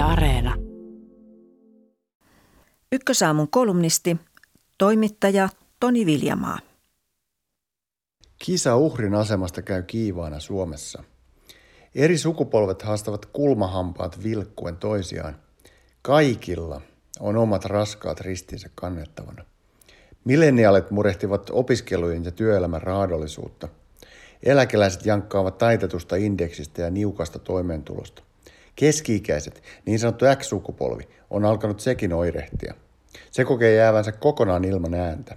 Yle Areena. Ykkösaamun kolumnisti, toimittaja Toni Viljamaa. Kisa uhrin asemasta käy kiivaana Suomessa. Eri sukupolvet haastavat kulmahampaat vilkkuen toisiaan. Kaikilla on omat raskaat ristinsä kannettavana. Milleniaalit murehtivat opiskelujen ja työelämän raadollisuutta. Eläkeläiset jankkaavat taitetusta indeksistä ja niukasta toimeentulosta. Keski-ikäiset, niin sanottu X-sukupolvi, on alkanut sekin oirehtia. Se kokee jäävänsä kokonaan ilman ääntä.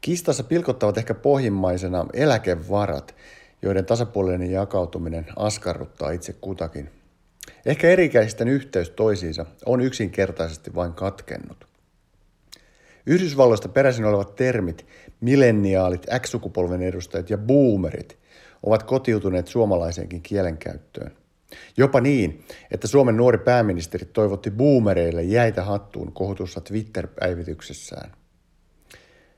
Kistassa pilkottavat ehkä pohjimmaisena eläkevarat, joiden tasapuolinen jakautuminen askarruttaa itse kutakin. Ehkä erikäisten yhteys toisiinsa on yksinkertaisesti vain katkennut. Yhdysvalloista peräisin olevat termit, milleniaalit, X-sukupolven edustajat ja boomerit ovat kotiutuneet suomalaiseenkin kielenkäyttöön. Jopa niin, että Suomen nuori pääministeri toivotti boomereille jäitä hattuun kohutussa Twitter-päivityksessään.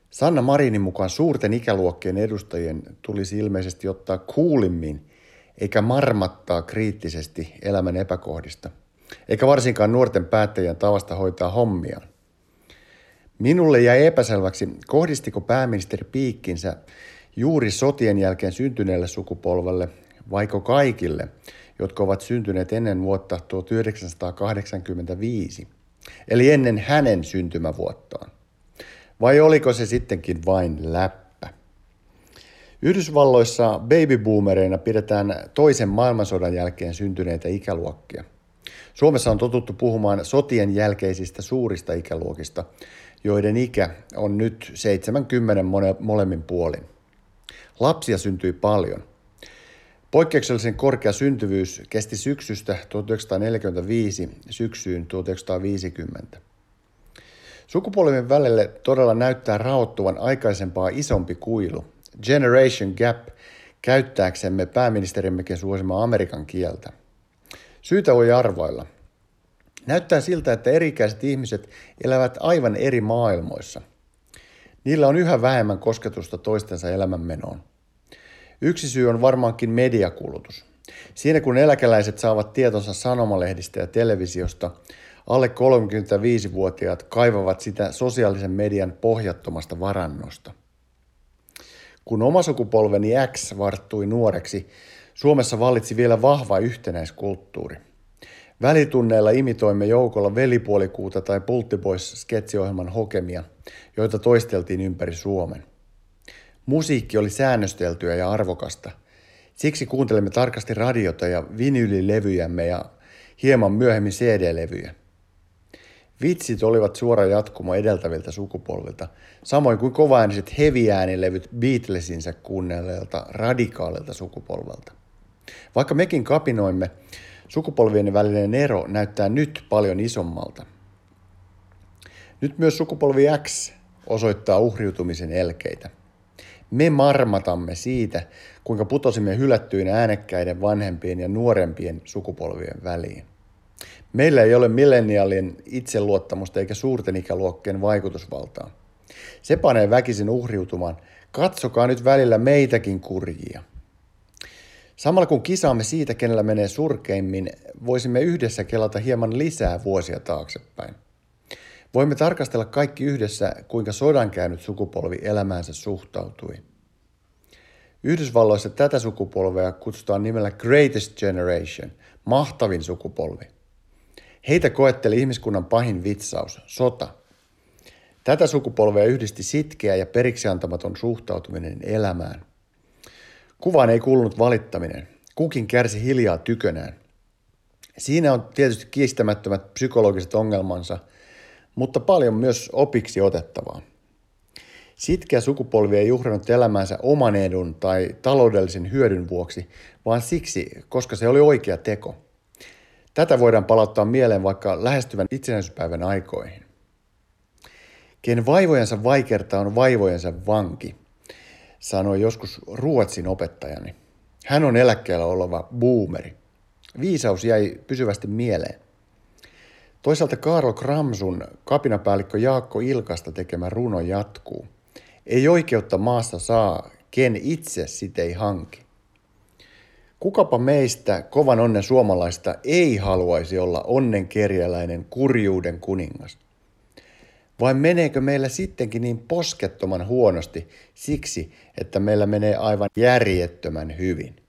Sanna Marinin mukaan suurten ikäluokkien edustajien tulisi ilmeisesti ottaa kuulimmin eikä marmattaa kriittisesti elämän epäkohdista, eikä varsinkaan nuorten päättäjien tavasta hoitaa hommiaan. Minulle jäi epäselväksi, kohdistiko pääministeri piikkinsä juuri sotien jälkeen syntyneelle sukupolvelle, vaiko kaikille, jotka ovat syntyneet ennen vuotta 1985, eli ennen hänen syntymävuottaan. Vai oliko se sittenkin vain läppä? Yhdysvalloissa babyboomereina pidetään toisen maailmansodan jälkeen syntyneitä ikäluokkia. Suomessa on totuttu puhumaan sotien jälkeisistä suurista ikäluokista, joiden ikä on nyt 70 molemmin puolin. Lapsia syntyi paljon. Poikkeuksellisen korkea syntyvyys kesti syksystä 1945 syksyyn 1950. Sukupolvien välille todella näyttää raottuvan aikaisempaa isompi kuilu, generation gap, käyttääksemme pääministerimmekin suosimaa Amerikan kieltä. Syytä voi arvailla. Näyttää siltä, että erikäiset ihmiset elävät aivan eri maailmoissa. Niillä on yhä vähemmän kosketusta toistensa elämänmenoon. Yksi syy on varmaankin mediakulutus. Siinä kun eläkeläiset saavat tietonsa sanomalehdistä ja televisiosta, alle 35-vuotiaat kaivavat sitä sosiaalisen median pohjattomasta varannosta. Kun oma sukupolveni X varttui nuoreksi, Suomessa vallitsi vielä vahva yhtenäiskulttuuri. Välitunneilla imitoimme joukolla velipuolikuuta tai Pulttiboys sketsiohjelman hokemia, joita toisteltiin ympäri Suomen. Musiikki oli säännösteltyä ja arvokasta. Siksi kuuntelemme tarkasti radiota ja vinyylilevyjämme ja hieman myöhemmin CD-levyjä. Vitsit olivat suora jatkumo edeltäviltä sukupolvilta, samoin kuin kovaääniset heviäänilevyt Beatlesinsa kuunnelleelta radikaalilta sukupolvelta. Vaikka mekin kapinoimme, sukupolvien välinen ero näyttää nyt paljon isommalta. Nyt myös sukupolvi X osoittaa uhriutumisen elkeitä. Me marmatamme siitä, kuinka putosimme hylättyjen äänekkäiden vanhempien ja nuorempien sukupolvien väliin. Meillä ei ole milleniaalien itseluottamusta eikä suurten ikäluokkien vaikutusvaltaa. Se panee väkisin uhriutumaan. Katsokaa nyt välillä meitäkin kurjia. Samalla kun kisaamme siitä, kenellä menee surkeimmin, voisimme yhdessä kelata hieman lisää vuosia taaksepäin. Voimme tarkastella kaikki yhdessä, kuinka sodan käynyt sukupolvi elämäänsä suhtautui. Yhdysvalloissa tätä sukupolvea kutsutaan nimellä Greatest Generation, mahtavin sukupolvi. Heitä koetteli ihmiskunnan pahin vitsaus, sota. Tätä sukupolvea yhdisti sitkeä ja periksiantamaton suhtautuminen elämään. Kuvaan ei kuulunut valittaminen. Kukin kärsi hiljaa tykönään. Siinä on tietysti kiistämättömät psykologiset ongelmansa, mutta paljon myös opiksi otettavaa. Sitkeä sukupolvi ei juhranut elämäänsä oman edun tai taloudellisen hyödyn vuoksi, vaan siksi, koska se oli oikea teko – Tätä voidaan palauttaa mieleen vaikka lähestyvän itsenäisyyspäivän aikoihin. Ken vaivojensa vaikertaa on vaivojensa vanki, sanoi joskus Ruotsin opettajani. Hän on eläkkeellä oleva boomeri. Viisaus jäi pysyvästi mieleen. Toisaalta Karl Kramsun kapinapäällikkö Jaakko Ilkasta tekemä runo jatkuu. Ei oikeutta maassa saa, ken itse sit ei hanki. Kukapa meistä kovan onnen suomalaista ei haluaisi olla onnenkerjäläinen kurjuuden kuningas? Vai meneekö meillä sittenkin niin poskettoman huonosti siksi, että meillä menee aivan järjettömän hyvin?